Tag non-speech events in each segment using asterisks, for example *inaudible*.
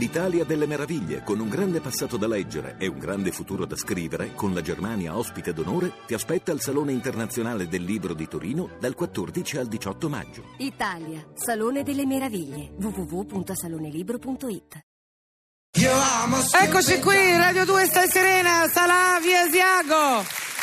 L'Italia delle meraviglie, con un grande passato da leggere e un grande futuro da scrivere, con la Germania ospite d'onore, ti aspetta al Salone Internazionale del Libro di Torino dal 14 al 18 maggio. Italia, Salone delle Meraviglie, www.salonelibro.it Eccoci qui, Radio 2 stai serena, Asiago,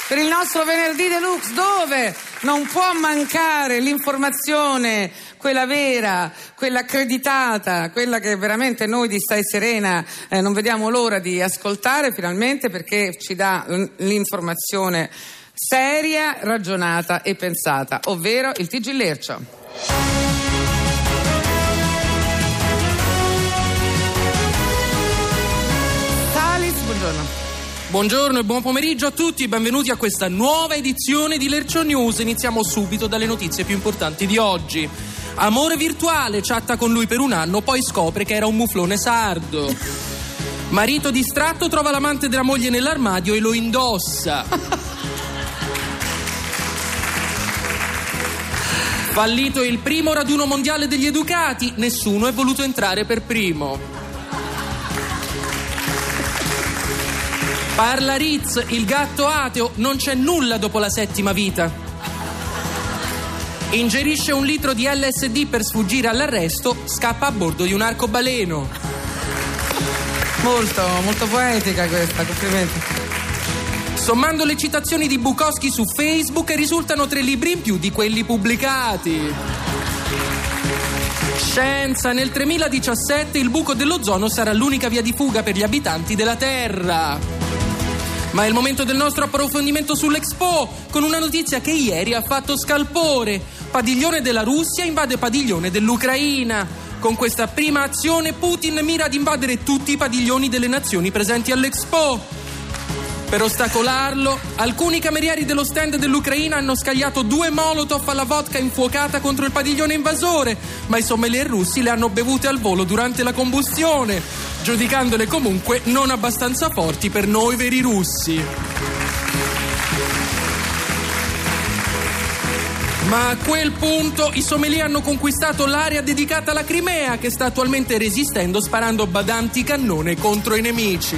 per il nostro venerdì deluxe, dove non può mancare l'informazione, quella vera, quella accreditata, quella che veramente noi di Stai Serena eh, non vediamo l'ora di ascoltare finalmente perché ci dà l'informazione seria, ragionata e pensata, ovvero il TG Lercio. Buongiorno. Buongiorno e buon pomeriggio a tutti, benvenuti a questa nuova edizione di Lercio News. Iniziamo subito dalle notizie più importanti di oggi. Amore virtuale, chatta con lui per un anno, poi scopre che era un muflone sardo. Marito distratto trova l'amante della moglie nell'armadio e lo indossa. Fallito il primo raduno mondiale degli educati, nessuno è voluto entrare per primo. Parla Ritz, il gatto ateo, non c'è nulla dopo la settima vita. Ingerisce un litro di LSD per sfuggire all'arresto, scappa a bordo di un arcobaleno. Molto, molto poetica questa, complimenti. Sommando le citazioni di Bukowski su Facebook risultano tre libri in più di quelli pubblicati. Scienza, nel 3017 il buco dell'ozono sarà l'unica via di fuga per gli abitanti della Terra. Ma è il momento del nostro approfondimento sull'Expo con una notizia che ieri ha fatto scalpore. Padiglione della Russia invade padiglione dell'Ucraina. Con questa prima azione Putin mira ad invadere tutti i padiglioni delle nazioni presenti all'Expo. Per ostacolarlo, alcuni camerieri dello stand dell'Ucraina hanno scagliato due molotov alla vodka infuocata contro il padiglione invasore, ma i sommelier russi le hanno bevute al volo durante la combustione, giudicandole comunque non abbastanza forti per noi veri russi. Ma a quel punto i sommelier hanno conquistato l'area dedicata alla Crimea, che sta attualmente resistendo sparando badanti cannone contro i nemici.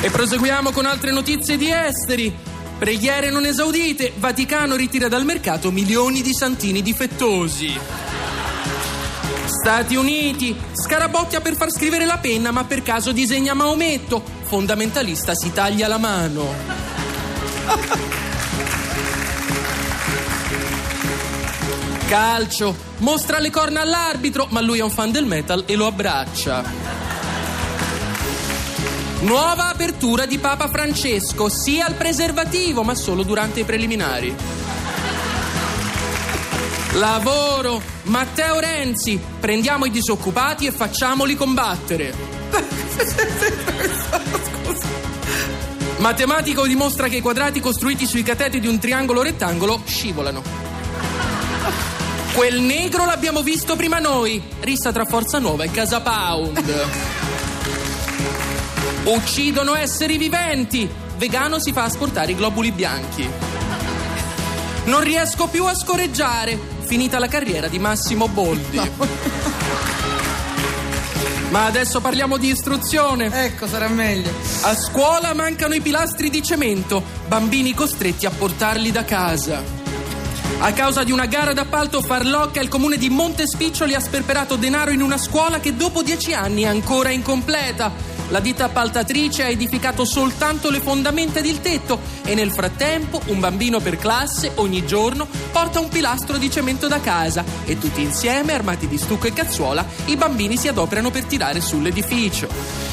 E proseguiamo con altre notizie di esteri. Preghiere non esaudite, Vaticano ritira dal mercato milioni di santini difettosi. Stati Uniti, scarabocchia per far scrivere la penna, ma per caso disegna Maometto. Fondamentalista si taglia la mano. *laughs* Calcio, mostra le corna all'arbitro, ma lui è un fan del metal e lo abbraccia. Nuova apertura di Papa Francesco, sì al preservativo, ma solo durante i preliminari. Lavoro, Matteo Renzi, prendiamo i disoccupati e facciamoli combattere. Matematico dimostra che i quadrati costruiti sui cateti di un triangolo rettangolo scivolano. Quel negro l'abbiamo visto prima noi, rissa tra Forza Nuova e Casa Pound. Uccidono esseri viventi. Vegano si fa asportare i globuli bianchi. Non riesco più a scorreggiare. Finita la carriera di Massimo Boldi. Ma adesso parliamo di istruzione. Ecco, sarà meglio. A scuola mancano i pilastri di cemento, bambini costretti a portarli da casa. A causa di una gara d'appalto farlocca, il comune di Montespiccioli ha sperperato denaro in una scuola che dopo dieci anni è ancora incompleta. La ditta appaltatrice ha edificato soltanto le fondamenta ed il tetto e nel frattempo un bambino per classe ogni giorno porta un pilastro di cemento da casa e tutti insieme, armati di stucco e cazzuola, i bambini si adoperano per tirare sull'edificio.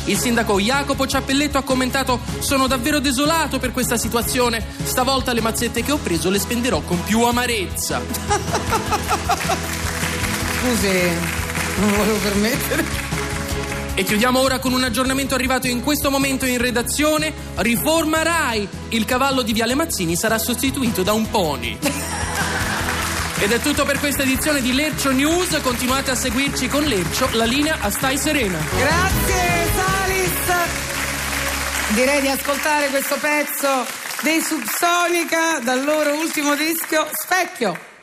Il sindaco Jacopo Ciappelletto ha commentato Sono davvero desolato per questa situazione. Stavolta le mazzette che ho preso le spenderò con più amarezza. *laughs* Scusi, non volevo permettere. E chiudiamo ora con un aggiornamento arrivato in questo momento in redazione. Riforma RAI. Il cavallo di Viale Mazzini sarà sostituito da un pony. *laughs* Ed è tutto per questa edizione di Lercio News. Continuate a seguirci con Lercio, la linea a Stai Serena. Grazie Salis. Direi di ascoltare questo pezzo dei Subsonica dal loro ultimo disco Specchio.